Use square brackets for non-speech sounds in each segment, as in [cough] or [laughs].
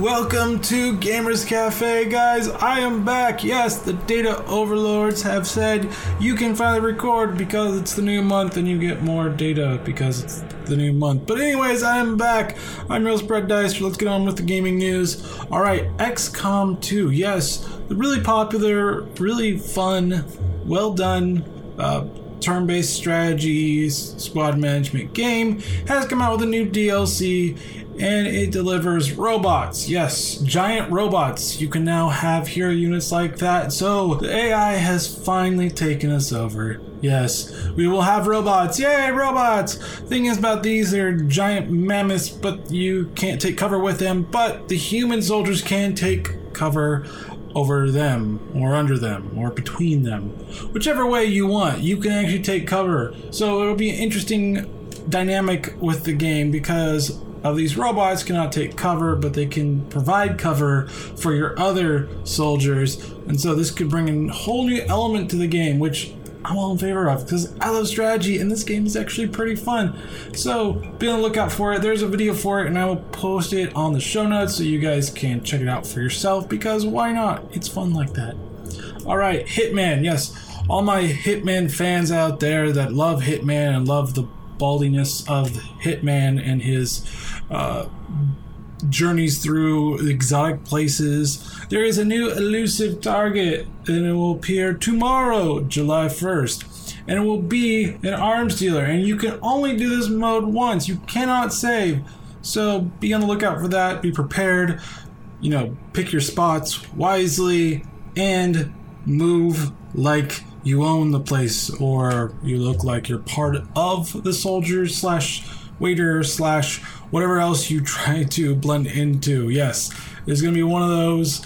Welcome to Gamers Cafe, guys. I am back. Yes, the data overlords have said you can finally record because it's the new month and you get more data because it's the new month. But, anyways, I am back. I'm your Spread Dice. Let's get on with the gaming news. All right, XCOM 2. Yes, the really popular, really fun, well done. Uh, turn based strategies squad management game has come out with a new DLC and it delivers robots. Yes, giant robots. You can now have hero units like that. So the AI has finally taken us over. Yes, we will have robots. Yay, robots! Thing is about these, they're giant mammoths, but you can't take cover with them. But the human soldiers can take cover over them or under them or between them. Whichever way you want you can actually take cover. So it'll be an interesting dynamic with the game because of these robots cannot take cover but they can provide cover for your other soldiers. And so this could bring a whole new element to the game which I'm all in favor of because I love strategy and this game is actually pretty fun. So be on the lookout for it. There's a video for it and I will post it on the show notes so you guys can check it out for yourself because why not? It's fun like that. All right, Hitman. Yes, all my Hitman fans out there that love Hitman and love the baldiness of Hitman and his uh, journeys through exotic places. There is a new elusive target, and it will appear tomorrow, July 1st. And it will be an arms dealer, and you can only do this mode once. You cannot save. So be on the lookout for that. Be prepared. You know, pick your spots wisely and move like you own the place or you look like you're part of the soldiers slash waiter slash whatever else you [laughs] try to blend into. Yes, there's going to be one of those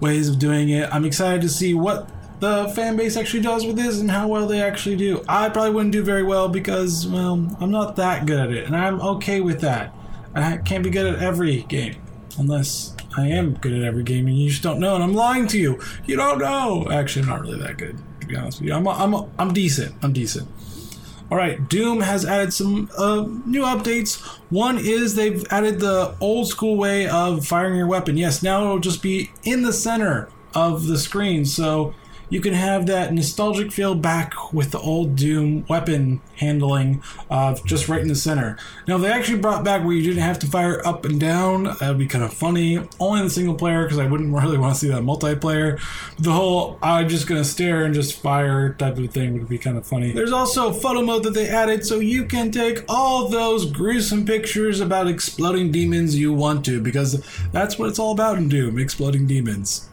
ways of doing it. I'm excited to see what the fan base actually does with this and how well they actually do. I probably wouldn't do very well because, well, I'm not that good at it, and I'm okay with that. I can't be good at every game unless I am good at every game and you just don't know, and I'm lying to you. You don't know. Actually, I'm not really that good, to be honest with you. I'm, I'm, I'm decent. I'm decent. All right, Doom has added some uh, new updates. One is they've added the old school way of firing your weapon. Yes, now it'll just be in the center of the screen. So you can have that nostalgic feel back with the old Doom weapon handling of just right in the center. Now, they actually brought back where you didn't have to fire up and down. That would be kind of funny. Only in the single player because I wouldn't [laughs] really want to see that multiplayer. The whole I'm just going to stare and just fire type of thing would be kind of funny. There's also photo mode that they added so you can take all those gruesome pictures about exploding demons you want to because that's what it's all about in Doom exploding demons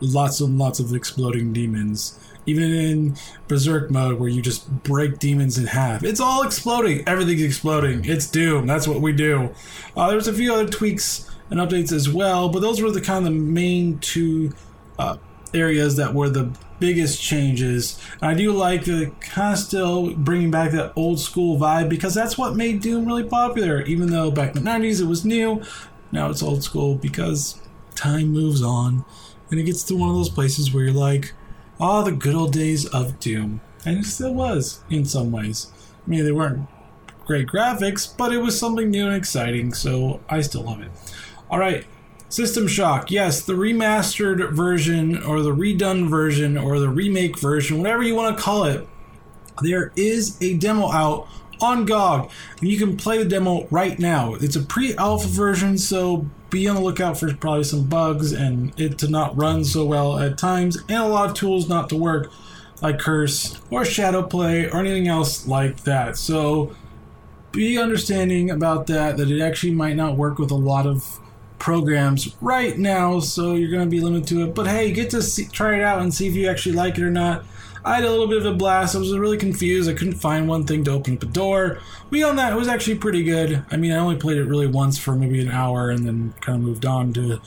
lots and lots of exploding demons. Even in Berserk mode, where you just break demons in half, it's all exploding. Everything's exploding. It's Doom. That's what we do. Uh, there's a few other tweaks and updates as well, but those were the kind of the main two uh, areas that were the biggest changes. And I do like the kind of still bringing back that old school vibe because that's what made Doom really popular. Even though back in the 90s it was new, now it's old school because time moves on and it gets to one of those places where you're like, oh, the good old days of Doom. And it still was in some ways. I mean, they weren't great graphics, but it was something new and exciting, so I still love it. All right, System Shock. Yes, the remastered version, or the redone version, or the remake version, whatever you want to call it. There is a demo out on GOG, and you can play the demo right now. It's a pre alpha version, so be on the lookout for probably some bugs and it to not run so well at times, and a lot of tools not to work, like Curse or Shadowplay or anything else like that. So be understanding about that, that it actually might not work with a lot of programs right now, so you're going to be limited to it. But hey, get to see, try it out and see if you actually like it or not. I had a little bit of a blast. I was really confused. I couldn't find one thing to open up a door. Beyond that, it was actually pretty good. I mean, I only played it really once for maybe an hour and then kind of moved on to,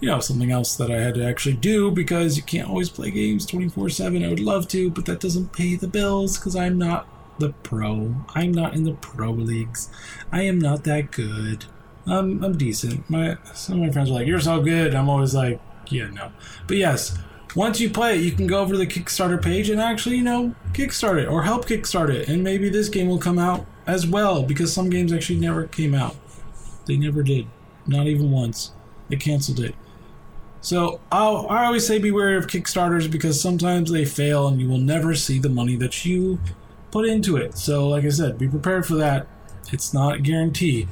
you know, something else that I had to actually do because you can't always play games 24 7. I would love to, but that doesn't pay the bills because I'm not the pro. I'm not in the pro leagues. I am not that good. I'm, I'm decent. My some of my friends are like, "You're so good." I'm always like, "Yeah, no." But yes, once you play it, you can go over to the Kickstarter page and actually, you know, kickstart it or help kickstart it. And maybe this game will come out as well because some games actually never came out. They never did. Not even once. They canceled it. So I'll, I always say beware of Kickstarters because sometimes they fail and you will never see the money that you put into it. So, like I said, be prepared for that. It's not a guarantee.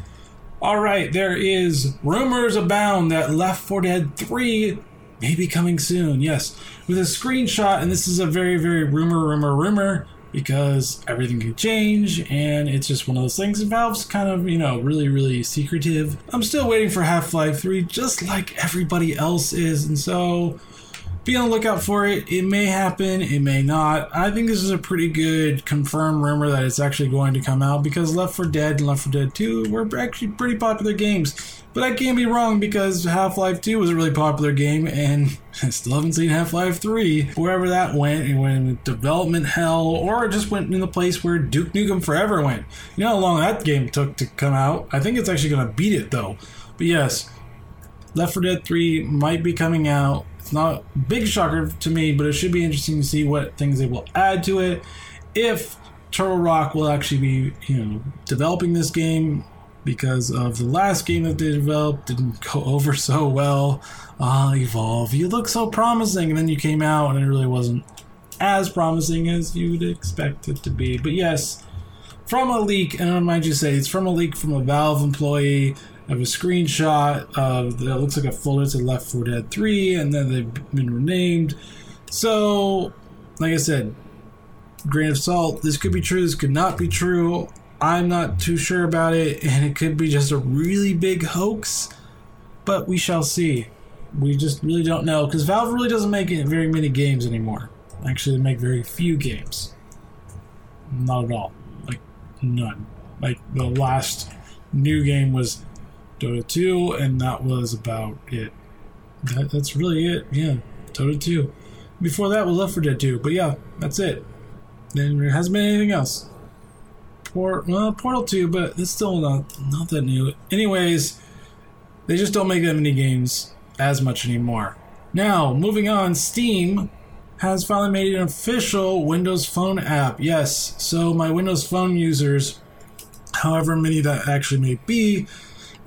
All right, there is rumors abound that Left 4 Dead 3 may be coming soon. Yes, with a screenshot, and this is a very, very rumor, rumor, rumor because everything can change and it's just one of those things. Valve's kind of, you know, really, really secretive. I'm still waiting for Half Life 3, just like everybody else is, and so be on the lookout for it. It may happen, it may not. I think this is a pretty good confirmed rumor that it's actually going to come out because Left 4 Dead and Left 4 Dead 2 were actually pretty popular games. But I can't be wrong because Half Life 2 was a really popular game and [laughs] I still haven't seen Half Life 3. Wherever that went, it went in development hell or it just went in the place where Duke Nukem Forever went. You know how long that game took to come out? I think it's actually going to beat it though. But yes, Left 4 Dead 3 might be coming out it's not a big shocker to me, but it should be interesting to see what things they will add to it. If Turtle Rock will actually be, you know, developing this game because of the last game that they developed didn't go [laughs] over so well. Uh, Evolve, you look so promising, and then you came out and it really wasn't as promising as you would expect it to be. But yes, from a leak, and I remind you say it's from a leak from a Valve employee have a screenshot of that looks like a folder to Left 4 Dead 3, and then they've been renamed. So, like I said, grain of salt. This could be true. This could not be true. I'm not too sure about it, [laughs] and it could be just a really big hoax. But we shall see. We just really don't know because Valve really doesn't make very many games anymore. Actually, they make very few games. Not at all. Like none. Like the last new game was Dota 2, and that was about it. That, that's really it. Yeah, Dota 2. Before that was Left 4 Dead 2, but yeah, that's it. Then there hasn't been anything else. Port, well, Portal 2, but it's still not not that new. Anyways, they just don't make that many games as much anymore. Now, moving on, Steam has finally made an official Windows Phone app. Yes, so my Windows Phone users, however many that actually may be,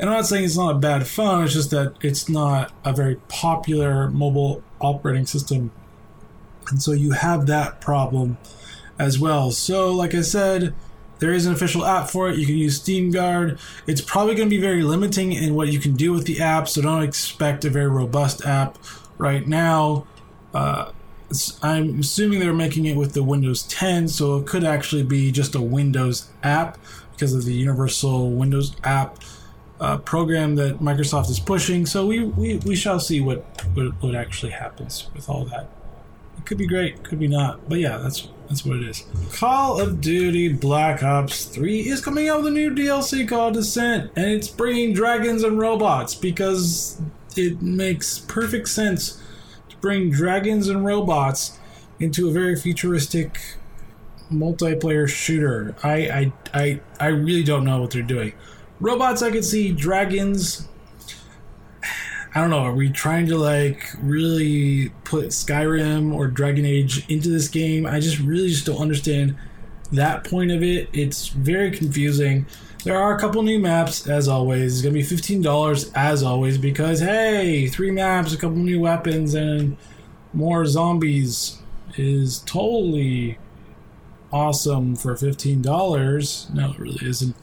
and I'm not saying it's not a bad phone, it's just that it's not a very popular mobile operating system. And so you have that problem as well. So, like I said, there is an official app for it. You can use Steam Guard. It's probably going to be very limiting in what you can do with the app, so don't expect a very robust app right now. Uh, I'm assuming they're making it with the Windows 10, so it could actually be just a Windows app because of the Universal Windows app uh, program that Microsoft is pushing. So we, we, we shall see what, what what actually happens with all that. It could be great, could be not, but yeah, that's that's what it is. Call of Duty Black Ops 3 is coming out with a new DLC called Descent, and it's bringing dragons and robots because it makes perfect sense to bring dragons and robots into a very futuristic multiplayer shooter. I I I, I really don't know what they're doing. Robots, I could see. Dragons, I don't know. Are we trying to like really put Skyrim or Dragon Age into this game? I just really just don't understand that point of it. It's very confusing. There are a couple new maps, as always. It's gonna be fifteen dollars, as always, because hey, three maps, a couple new weapons, and more zombies is totally awesome for fifteen dollars. No, it really isn't.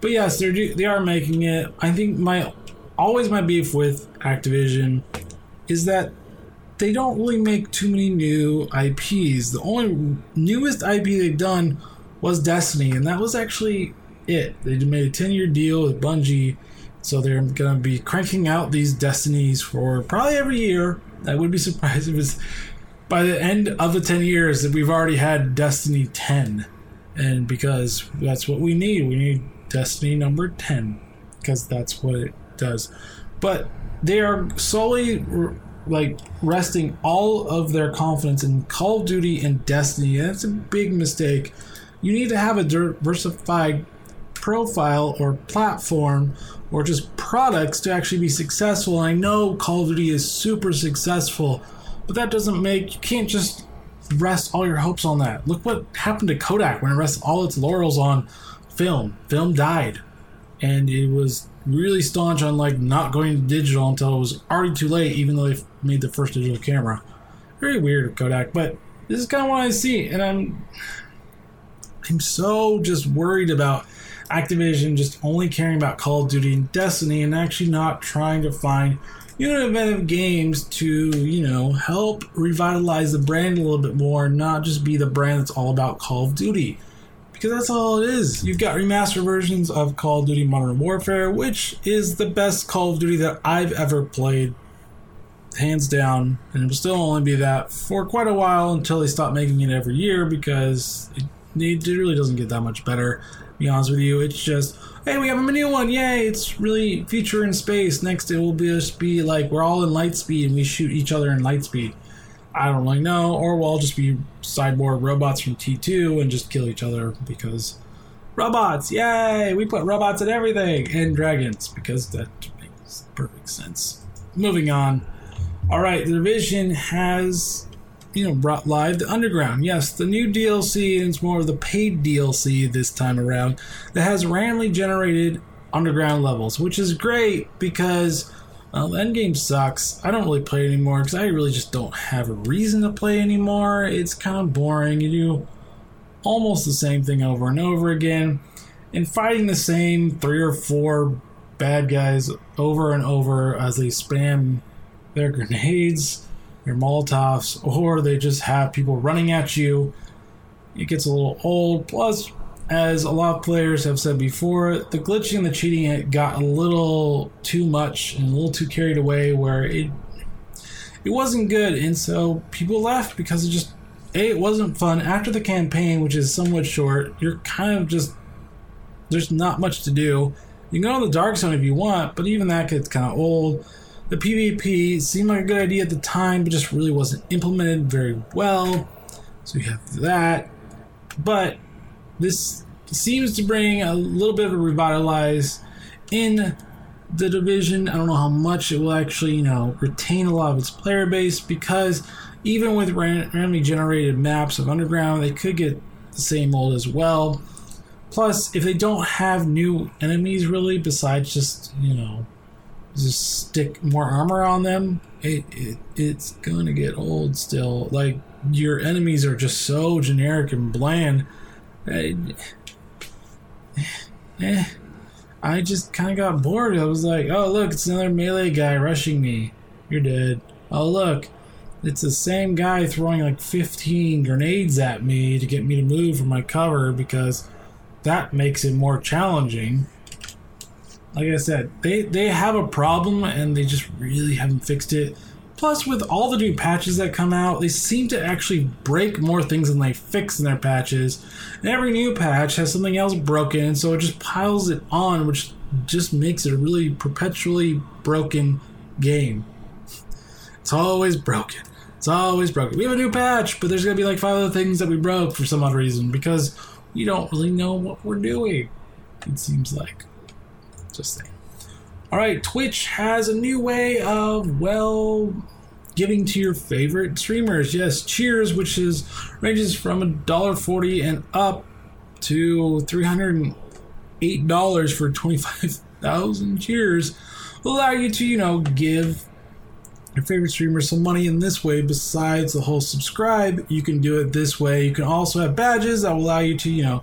But yes, they're they are making it. I think my always my beef with Activision is that they don't really make too many new IPs. The only newest IP they've done was Destiny, and that was actually it. They made a 10 year deal with Bungie, so they're going to be cranking out these Destinies for probably every year. I would be [laughs] surprised if it's by the end of the 10 years that we've already had Destiny 10. And because that's what we need. We need Destiny number 10 because that's what it does. But they are solely like resting all of their confidence in Call of Duty and Destiny. And that's a big mistake. You need to have a diversified profile or platform or just products to actually be successful. And I know Call of Duty is super successful, But that doesn't make you can't just rest all your hopes on that. Look what happened to Kodak when it rests all its laurels on film. Film died, and it was really staunch on like not going to digital until it was already too late, even though they made the first digital camera. Very weird Kodak, but this is kind of what I see, and I'm I'm so just worried about Activision just only caring about Call of Duty and Destiny and actually not trying to find innovative games to, you know, help revitalize the brand a little bit more, and not just be the brand that's all about Call of Duty. Because that's all it is. You've got remastered versions of Call of Duty Modern Warfare, which is the best Call of Duty that I've ever played, hands down, and it will still only be that for quite a while until they stop making it every year because it, it really doesn't get that much better be honest with you. It's just, hey, we have a new one, yay! It's really future in space. Next, it will just be like we're all in light speed and we shoot each other in light speed. I don't really know, or we'll all just be cyborg robots from T2 and just kill each other because robots, yay! We put robots in everything and dragons because that makes perfect sense. Moving on. All right, the division has you know brought live the underground yes the new dlc and it's more of the paid dlc this time around that has randomly generated underground levels which is great because the endgame sucks i don't really play anymore because i really just don't have a reason to play anymore it's kind of boring you do almost the same thing over and over again and fighting the same three or four bad guys over and over as they spam their [laughs] grenades their Molotovs, or they just have people running at you. It gets a little old. Plus, as a lot of players have said before, the glitching and the cheating got a little too much and a little too carried away where it it wasn't good, and so people left because it just a it wasn't fun. After the campaign, which is somewhat short, you're kind of just there's not much to do. You can go on the dark zone if you want, but even that gets kind of old. The PvP seemed like a good idea at the time, but just really wasn't implemented very well. So you have that. But this seems to bring a little bit of a revitalize in the division. I don't know how much it will actually, you know, retain a lot of its player base because even with randomly generated maps of Underground, they could get the same old as well. Plus, if they don't have new enemies really, besides just, you know, just stick more armor on them, it, it it's gonna get old still. Like your enemies are just so generic and bland. I, eh, I just kind of got bored. I was like, oh look, it's another melee guy rushing me. You're dead. Oh look, it's the same guy throwing like 15 grenades at me to get me to move from my cover because that makes it more challenging like I said, they they have a problem and they just really haven't fixed it. Plus, with all the new patches that come out, they seem to actually break more things than they fix in their patches. And every new patch has something else broken, so it just piles it on, which just makes it a really perpetually broken game. It's always broken. It's always broken. We have a new patch, but there's gonna be like five other things that we broke for some odd reason because we don't really know what we're doing. It seems like. Just saying. All right, Twitch has a new way of well giving to your favorite streamers. Yes, Cheers, which is ranges from a dollar forty and up to three hundred and eight dollars for twenty five thousand cheers, will allow you to you know give your favorite streamer some money in this way. Besides the whole subscribe you can do it this way. You can also have badges that will allow you to you know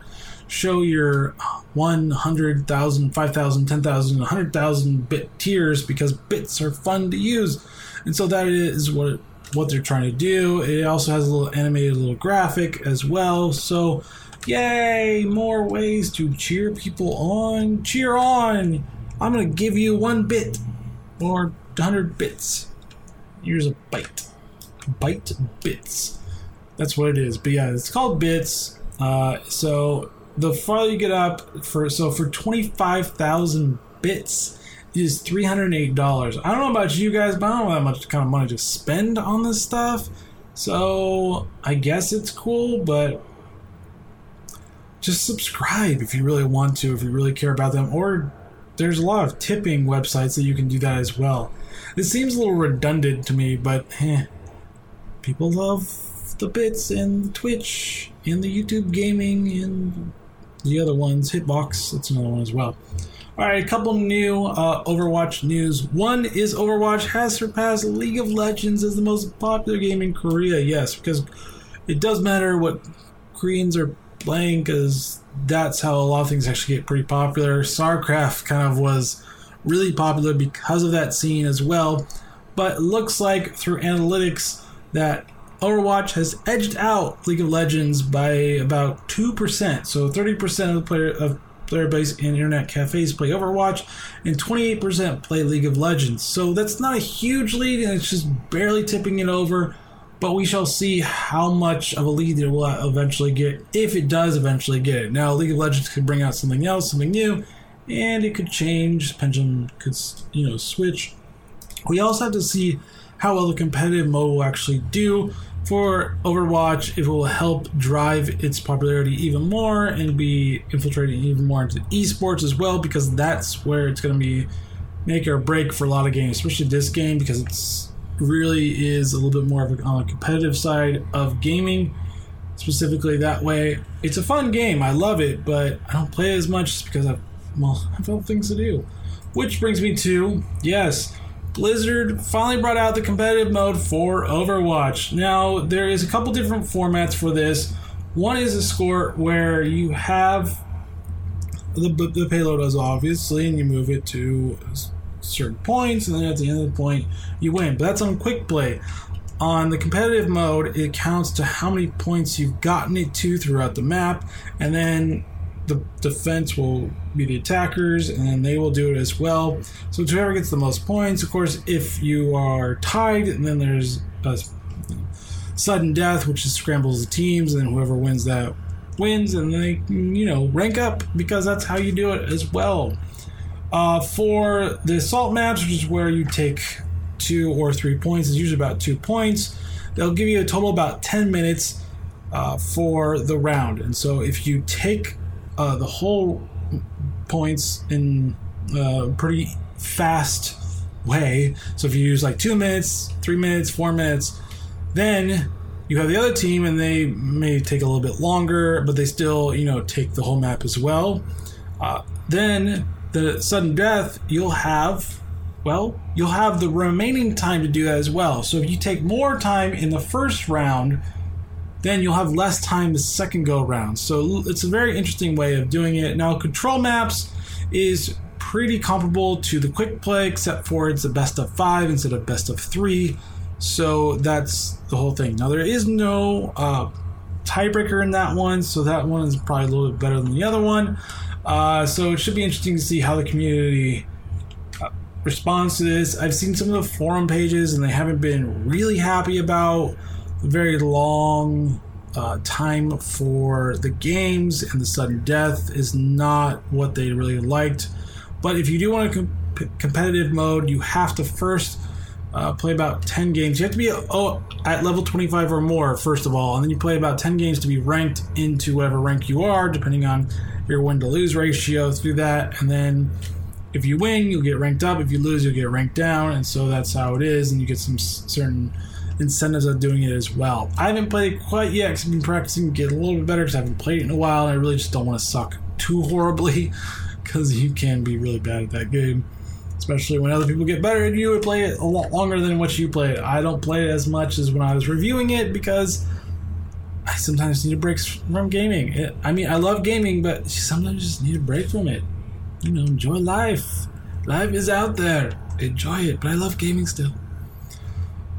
show your 100,000, 5,000, 10,000, 100,000 bit tiers because bits are fun to use. And so that is what what they're trying to do. It also has a little animated little graphic as well. So, yay, more ways to cheer people on. Cheer on. I'm going to give you 1 bit or 100 bits. Here's a bite. Bite bits. That's what it is. But yeah, it's called bits. Uh, so the farther you get up for so for 25,000 bits is $308. I don't know about you guys, but I don't know that much kind of money to spend on this stuff. So I guess it's cool, but just subscribe if you really want to, if you really care about them. Or there's a lot of tipping websites that you can do that as well. It seems a little redundant to me, but eh, people love the bits and Twitch and the YouTube gaming and the other ones. Hitbox, that's another one as well. All right, a couple new uh, Overwatch news. One is Overwatch has surpassed League of Legends as the most popular game in Korea. Yes, because it does matter what Koreans are playing, because that's how a lot of things actually get pretty popular. StarCraft kind of was really popular because of that scene as well. But it looks like through analytics that Overwatch has edged out League of Legends by about two percent. So thirty percent of the player of player base in internet cafes play Overwatch, and 28% play League of Legends. So that's not a huge lead, and it's just barely tipping it over. But we shall see how much of a lead it will eventually get, if it does eventually get it. Now, League of Legends could bring out something else, something new, and it could change. Pendulum could, you know, switch. We also have to see how well the competitive mode will actually do for Overwatch, it will help drive its popularity even more and be infiltrating even more into esports as well, because that's where it's going to be make or break for a lot of games, especially this game, because it's really is a little bit more of a, on competitive side of gaming, specifically that way. It's a fun game, I love it, but I don't play it as much because I've well, [laughs] I've other things to do. Which brings me to yes Blizzard finally brought out the competitive mode for Overwatch. Now, there is a couple different formats for this. One is a score where you have the, the payload as obviously, and you move it to certain points, and then at the end of the point, you win. But that's on quick play. On the competitive mode, it counts to how many points you've gotten it to throughout the map, and then the defense will be the attackers, and they will do it as well. So whoever gets the most points, of course, if you are tied, and then there's a sudden death, which just scrambles the teams, and whoever wins that wins, and they you know rank up because that's how you do it as well. Uh, for the assault maps, which is where you take two or three points, it's usually about two points. They'll give you a total about ten minutes uh, for the round, and so if you take uh, the whole points in a pretty fast way. So if you use like two minutes, three minutes, four minutes, then you have the other team and they may take a little bit longer, but they still, you know, take the whole map as well. Uh, then the sudden death, you'll have, well, you'll have the remaining time to do that as well. So if you take more time in the first round, then you'll have less time the second go around. So it's a very interesting way of doing it. Now, control maps is pretty comparable to the quick play, except for it's a best of five instead of best of three. So that's the whole thing. Now, there is no uh, tiebreaker in that one, so that one is probably a little bit better than the other one. Uh, so it should be interesting to see how the community uh, responds to this. I've seen some of the forum pages, and they haven't been really happy about very long uh, time for the games, and the sudden death is not what they really liked. But if you do want a comp- competitive mode, you have to first uh, play about 10 games. You have to be oh, at level 25 or more, first of all, and then you play about 10 games to be ranked into whatever rank you are, depending on your win to lose ratio through that. And then if you win, you'll get ranked up. If you lose, you'll get ranked down. And so that's how it is. And you get some certain incentives of doing it as well. I haven't played it quite yet because I've been practicing get a little bit better because I haven't played it in a while. And I really just don't want to suck too horribly [laughs] because you can be really bad at that game. Especially when other people get better and you and play it a lot longer than what you play it. I don't play it as much as when I was reviewing it because I sometimes need a break from gaming. It, I mean, I love gaming, but sometimes you just need a break from it. You know, enjoy life. Life is out there. Enjoy it. But I love gaming still.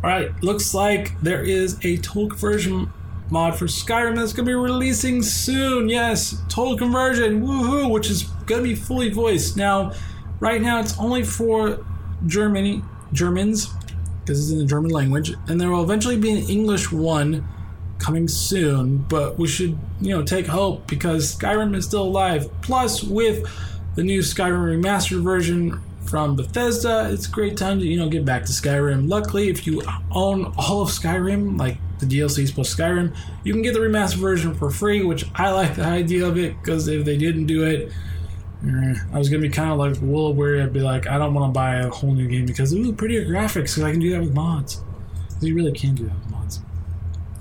Alright, looks like there is a total conversion mod for Skyrim that's going to be releasing soon. Yes, total conversion, woohoo, which is going to be fully voiced. Now, right now it's only for Germany, Germans, because it's in the German language, and there will eventually be an English one coming soon, but we should, you know, take hope because Skyrim is still alive. Plus, with the new Skyrim remastered version from Bethesda. It's a great time to you know get back to Skyrim. Luckily, if you own all of Skyrim, like the DLCs plus Skyrim, you can get the remastered version for free, which I like the idea of it because if they didn't do it, eh, I was gonna be kind of like Will where I'd be like, I don't want to buy a whole new game because ooh, prettier graphics because I can do that with mods. You really can do that with mods.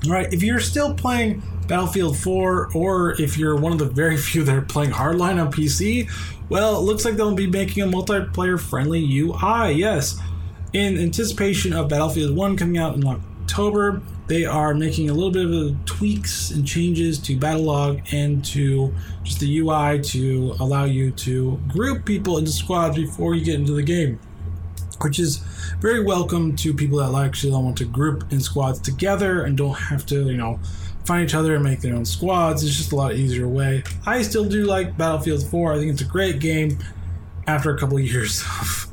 All right, if you're still playing Battlefield 4, or if you're one of the very [laughs] few that are playing Hardline on PC, well, it looks like they'll be making a multiplayer friendly UI. Yes, in anticipation of Battlefield 1 coming out in October, they are making a little bit of tweaks and changes to Battlelog and to just the UI to allow you to group people into squads before you get into the game, which is very welcome to people that actually don't want to group in squads together and don't have to, you know, find each other and make their own squads. It's just a lot easier way. I still do like Battlefield 4. I think it's a great game after a couple of years [laughs] of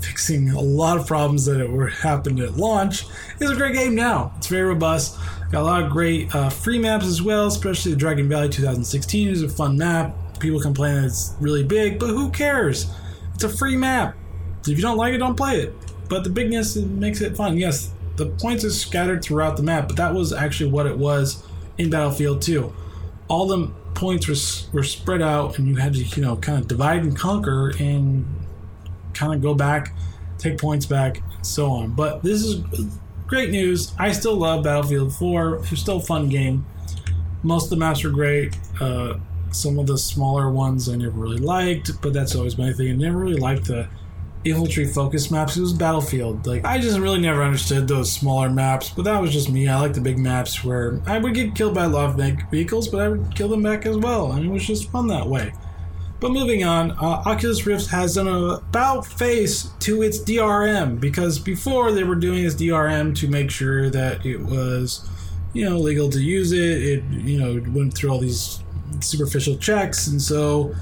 fixing a lot of problems that were happened at launch. It's a great game now. It's very robust. Got a lot of great uh, free maps as well, especially the Dragon Valley 2016 is a fun map. People complain that it's really big, but who cares? It's a free map. If you don't like it, don't play it. But the bigness makes it fun. Yes, the points are scattered throughout the map, but that was actually what it was in Battlefield 2. All the points were, were spread out, and you had to, you know, kind of divide and conquer and kind of go back, take points back, and so on. But this is great news. I still love Battlefield 4. It's still a fun game. Most of the maps are great. Uh, some of the smaller ones I never really liked, but that's always my thing. I never really liked the infantry focus maps. It was Battlefield. Like I just really never understood those smaller maps, but that was just me. I like the big maps where I would get killed by a lot of vehicles, but I would kill them back as well, and it was just fun that way. But moving on, uh, Oculus Rift has done about face to its DRM because before they were doing this DRM to make sure that it was, you know, legal to use it. It you know went through all these superficial checks, and so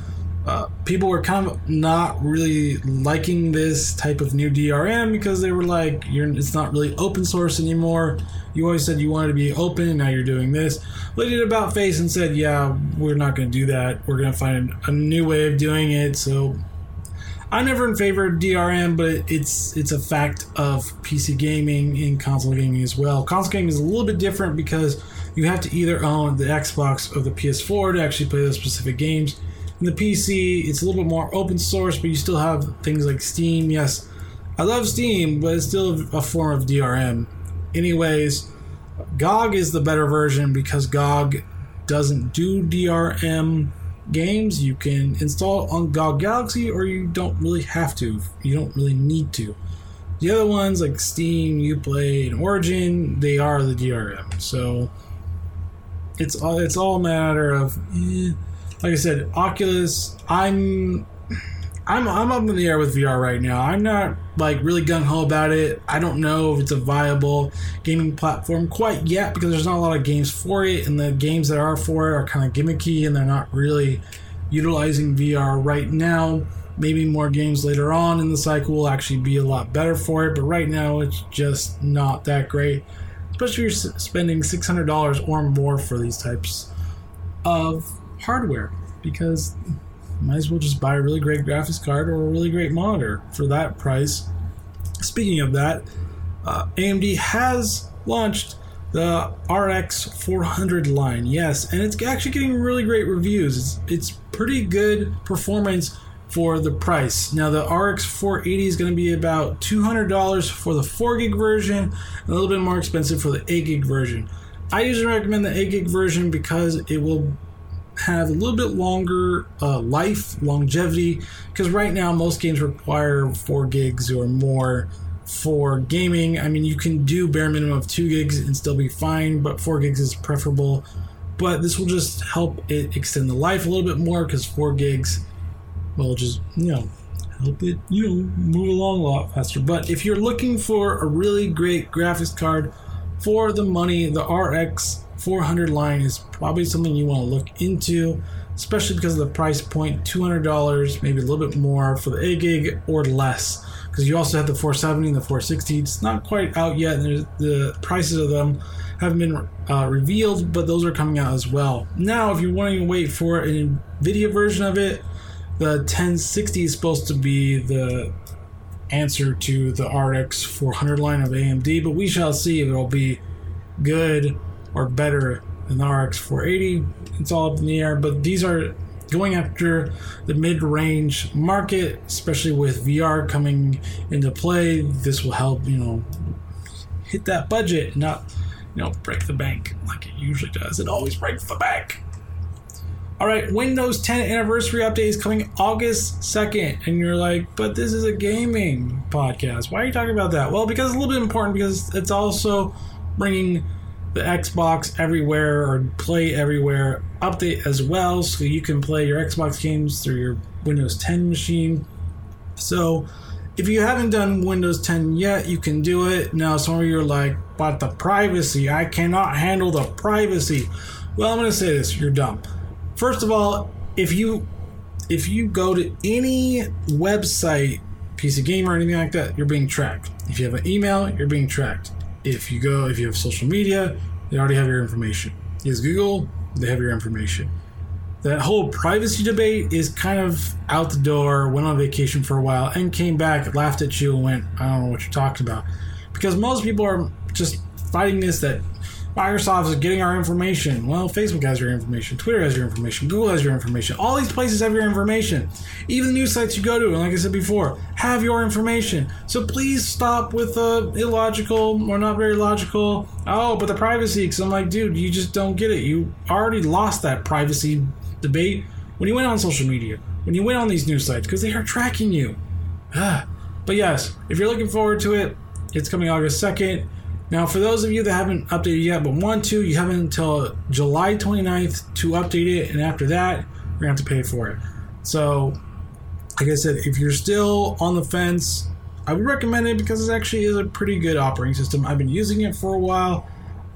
uh, people were kind of not really liking this type of new DRM because they were like, "You're it's not really open source anymore." You always said you wanted to be open, and now you're doing this. They did about face and said, "Yeah, we're not going to do that. We're going to find a new way of doing it." So, I'm never in favor of DRM, but it's it's a fact of PC gaming and console gaming as well. Console gaming is a little bit different because you have to either own the Xbox or the PS4 to actually play those specific games in the PC, it's a little bit more open source, but you still have things like Steam. Yes, I love Steam, but it's still a form of DRM. Anyways, GOG is the better version because GOG doesn't do DRM games. You can install on GOG Galaxy, or you don't really have to. You don't really need to. The other ones like Steam, Uplay, and Origin, they are the DRM. So it's all it's all a matter of. Eh, like I said, Oculus. I'm I'm I'm up in the air with VR right now. I'm not like really gung ho about it. I don't know if it's a viable gaming platform quite yet because there's not a lot of games for it, and the games that are for it are kind of gimmicky and they're not really utilizing VR right now. Maybe more games later on in the cycle will actually be a lot better for it, but right now it's just not that great. Especially if you're spending $600 or more for these types of hardware because might as well just buy a really great graphics card or a really great monitor for that price. Speaking of that, uh, AMD has launched the RX 400 line. Yes, and it's actually getting really great reviews. It's, it's pretty good performance for the price. Now, the RX 480 is going to be about $200 for the 4 gig version, a little bit more expensive for the 8 gig version. I usually recommend the 8 gig version because it will have a little bit longer uh, life, longevity, because right now most games require four gigs or more for gaming. I mean, you can do bare minimum of two gigs and still be fine, but four gigs is preferable. But this will just help it extend the life a little bit more because four gigs will just, you know, help it, you know, move along a lot faster. But if you're looking for a really great graphics card for the money, the RX 400 line is probably something you want to look into, especially because of the price point $200, maybe a little bit more for the 8 gig or less. Because you also have the 470 and the 460. It's not quite out yet, the prices of them haven't been uh, revealed, but those are coming out as well. Now, if you're wanting to wait for an NVIDIA version of it, the 1060 is supposed to be the answer to the RX 400 line of AMD, but we shall see if it'll be good or better than the RX 480. It's all up in the air, but these are going after the mid-range market, especially with VR coming into play. This will help, you know, hit that budget, not you know, break the bank like it usually does. It always breaks the bank. All right, Windows 10 anniversary update is coming August 2nd. And you're like, but this is a gaming podcast. Why are you talking about that? Well, because it's a little bit important because it's also bringing the Xbox everywhere or play everywhere update as well. So you can play your Xbox games through your Windows 10 machine. So if you haven't done Windows 10 yet, you can do it. Now, some of you are like, but the privacy, I cannot handle the privacy. Well, I'm going to say this you're dumb First of all, if you if you go to any website, PC game or anything like that, you're being tracked. If you have an email, you're being tracked. If you go, if you have social media, they already have your information. Is Google, they have your information. That whole privacy debate is kind of out the door. Went on vacation for a while and came back, laughed at you, and went, "I don't know what you're talking about," because most people are just fighting this that Microsoft is getting our information. Well, Facebook has your information, Twitter has your information, Google has your information. All these places have your information. Even the news sites you go to, and like I said before, have your information. So please stop with the illogical or not very logical. Oh, but the privacy. Because I'm like, dude, you just don't get it. You already lost that privacy debate when you went on social media, when you went on these news sites, because they are tracking you. Ah, but yes, if you're looking forward to it, it's coming August 2nd. Now, for those of you that haven't updated yet but want to, you have until July 29th to update it, and after that, you're to have to pay for it. So, like I said, if you're still on the fence, I would recommend it because it actually is a pretty good operating system. I've been using it for a while.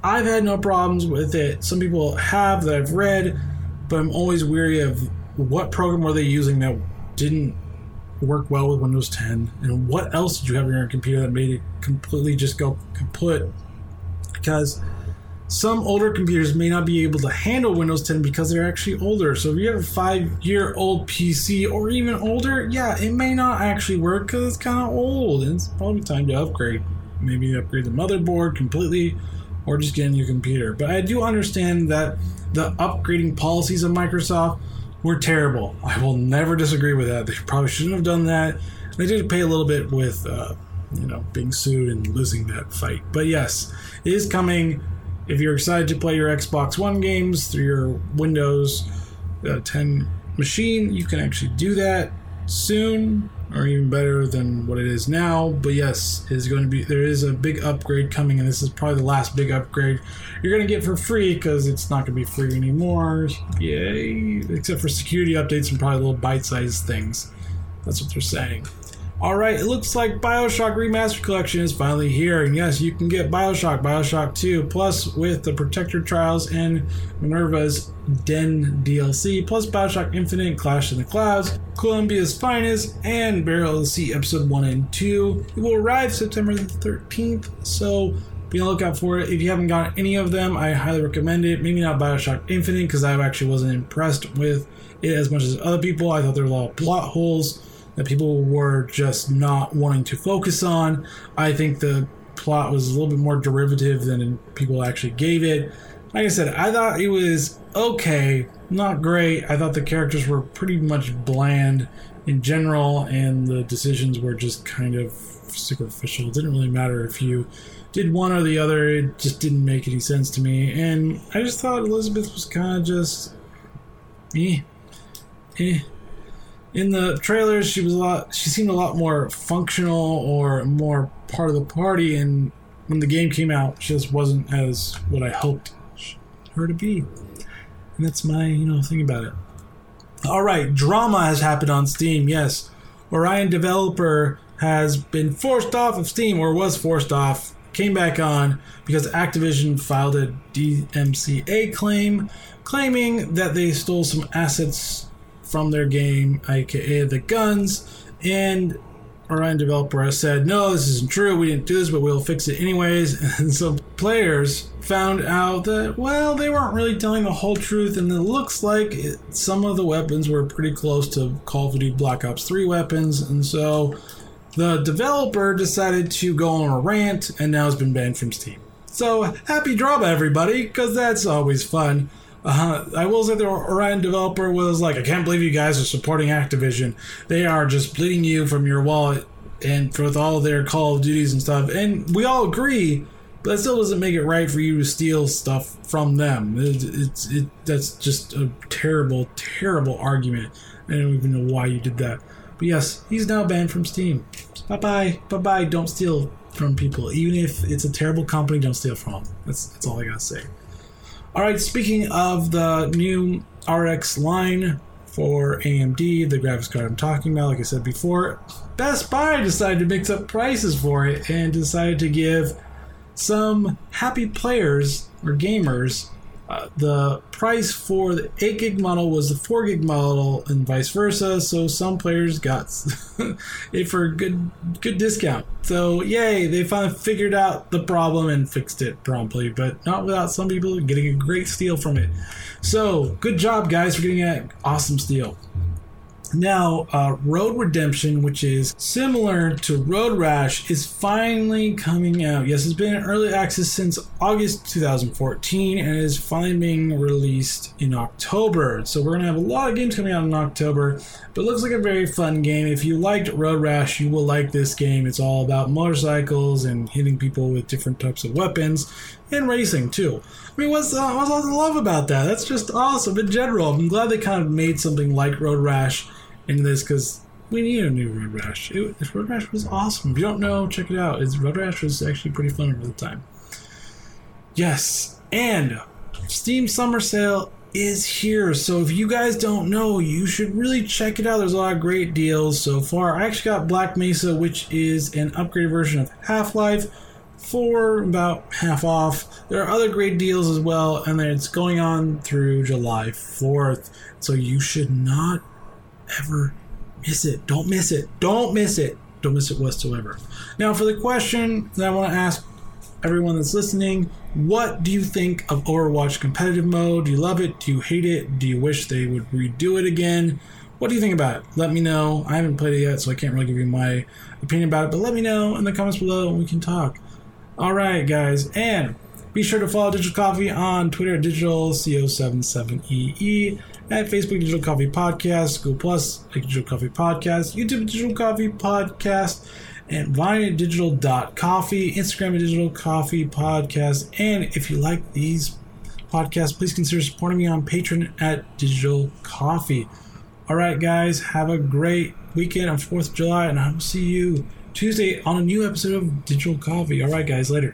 I've had no problems with it. Some people have that I've read, but I'm always weary of what program were they using that didn't work well with Windows 10? And what else did you have on your computer that made it completely just go kaput? Because some older computers may not be able to handle Windows 10 because they're actually older. So if you have a five year old PC or even older, yeah, it may not actually work because it's kind of old and it's probably time to upgrade. Maybe upgrade the motherboard completely or just get a new computer. But I do understand that the upgrading policies of Microsoft were terrible. I will never disagree with that. They probably shouldn't have done that. They did pay a little bit with, uh, you know, being sued and losing that fight. But yes, it is coming. If you're excited to play your Xbox One games through your Windows uh, 10 machine, you can actually do that soon or even better than what it is now. But yes, is going to be there is a big upgrade coming, and this is probably the last big upgrade you're going to get for free because it's not going to be free anymore. Yay! Except for security updates and probably little bite-sized things. That's what they're saying. All right, it looks like Bioshock Remastered Collection is finally here, and yes, you can get Bioshock, Bioshock 2, plus with the Protector Trials and Minerva's Den DLC, plus Bioshock Infinite, Clash in the Clouds, Columbia's Finest, and Burial at Sea Episode 1 and 2. It will arrive September the 13th, so be on the lookout for it. If you haven't got any of them, I highly recommend it. Maybe not Bioshock Infinite, because I actually wasn't impressed with it as much as other people. I thought there were a lot of plot holes that people were just not wanting to focus on. I think the plot was a little bit more derivative than people actually gave it. Like I said, I thought it was okay, not great. I thought the characters were pretty much bland in general, and the decisions were just kind of superficial. It didn't really matter if you did one or the other, it just didn't make any sense to me. And I just thought Elizabeth was kind of just. eh. Eh in the trailers she was a lot she seemed a lot more functional or more part of the party and when the game came out she just wasn't as what i hoped her to be. And that's my you know thing about it. All right drama has happened on steam yes. Orion developer has been forced off of steam or was forced off came back on because activision filed a dmca claim claiming that they stole some assets from their game, aka the guns, and Orion developer said, no, this isn't true. We didn't do this, but we'll fix it anyways. [laughs] And so players found out that, well, they weren't really telling the whole truth. And it looks like it, some of the weapons were pretty close to Call of Duty Black Ops 3 weapons. And so the developer decided to go on a rant and now has been banned from Steam. So happy drama, everybody, because that's always fun. Uh, I will say the Orion developer was like, I can't believe you guys are supporting Activision. They are just bleeding you from your wallet and with all their Call of Duties and stuff. And we all agree but that still doesn't make it right for you to steal stuff from them. It, it's it that's just a terrible, terrible argument. I don't even know why you did that. But yes, he's now banned from Steam. Bye bye, bye bye. Don't steal from people, even if it's a terrible company. Don't steal from them. That's that's all I gotta say. All right. Speaking of the new RX line for AMD, the graphics card I'm talking about, like I said before, Best Buy decided to mix up prices for it and decided to give some happy players or gamers uh, the price for the 8 gig model was the 4 gig model and vice versa so some players got [laughs] it for a good good discount. So yay they finally figured out the problem and fixed it promptly but not without some people getting a great steal from it. So good job guys for getting that awesome steal now, uh, Road Redemption, which is similar to Road Rash, is finally coming out. Yes, it's been in early access since August 2014 and is finally being released in October. So, we're going to have a lot of games coming out in October, but it looks like a very fun game. If you liked Road Rash, you will like this game. It's all about motorcycles and hitting people with different types of weapons and racing, too. I mean, what's, uh, what's all the love about that? That's just awesome in general. I'm glad they kind of made something like Road Rash into this because we need a new Road Rash. It, Road Rash was awesome. If you don't know, check it out. It's, Road Rash was actually pretty fun over the time. Yes, and Steam Summer Sale is here. So if you guys don't know, you should really check it out. There's a lot of great deals so far. I actually got Black Mesa, which is an upgraded version of Half Life for about half off. There are other great deals as well, and it's going on through July 4th. So you should not ever miss it. Don't miss it. Don't miss it. Don't miss it whatsoever. Now, for the question that I want to ask everyone that's listening, what do you think of Overwatch competitive mode? Do you love it? Do you hate it? Do you wish they would redo it again? What do you think about it? Let me know. I haven't played it yet, so I can't really give you my opinion about it, but let me know in the comments below and we can talk. All right, guys, and be sure to follow Digital Coffee on Twitter at digitalco77ee at Facebook Digital Coffee Podcast, Google Plus Digital Coffee Podcast, YouTube Digital Coffee Podcast, and Vine at digital.coffee, Instagram digital coffee podcast. And if you like these podcasts, please consider supporting me on Patreon at digital coffee. All right, guys, have a great weekend on 4th of July, and I will see you Tuesday on a new episode of Digital Coffee. All right, guys, later.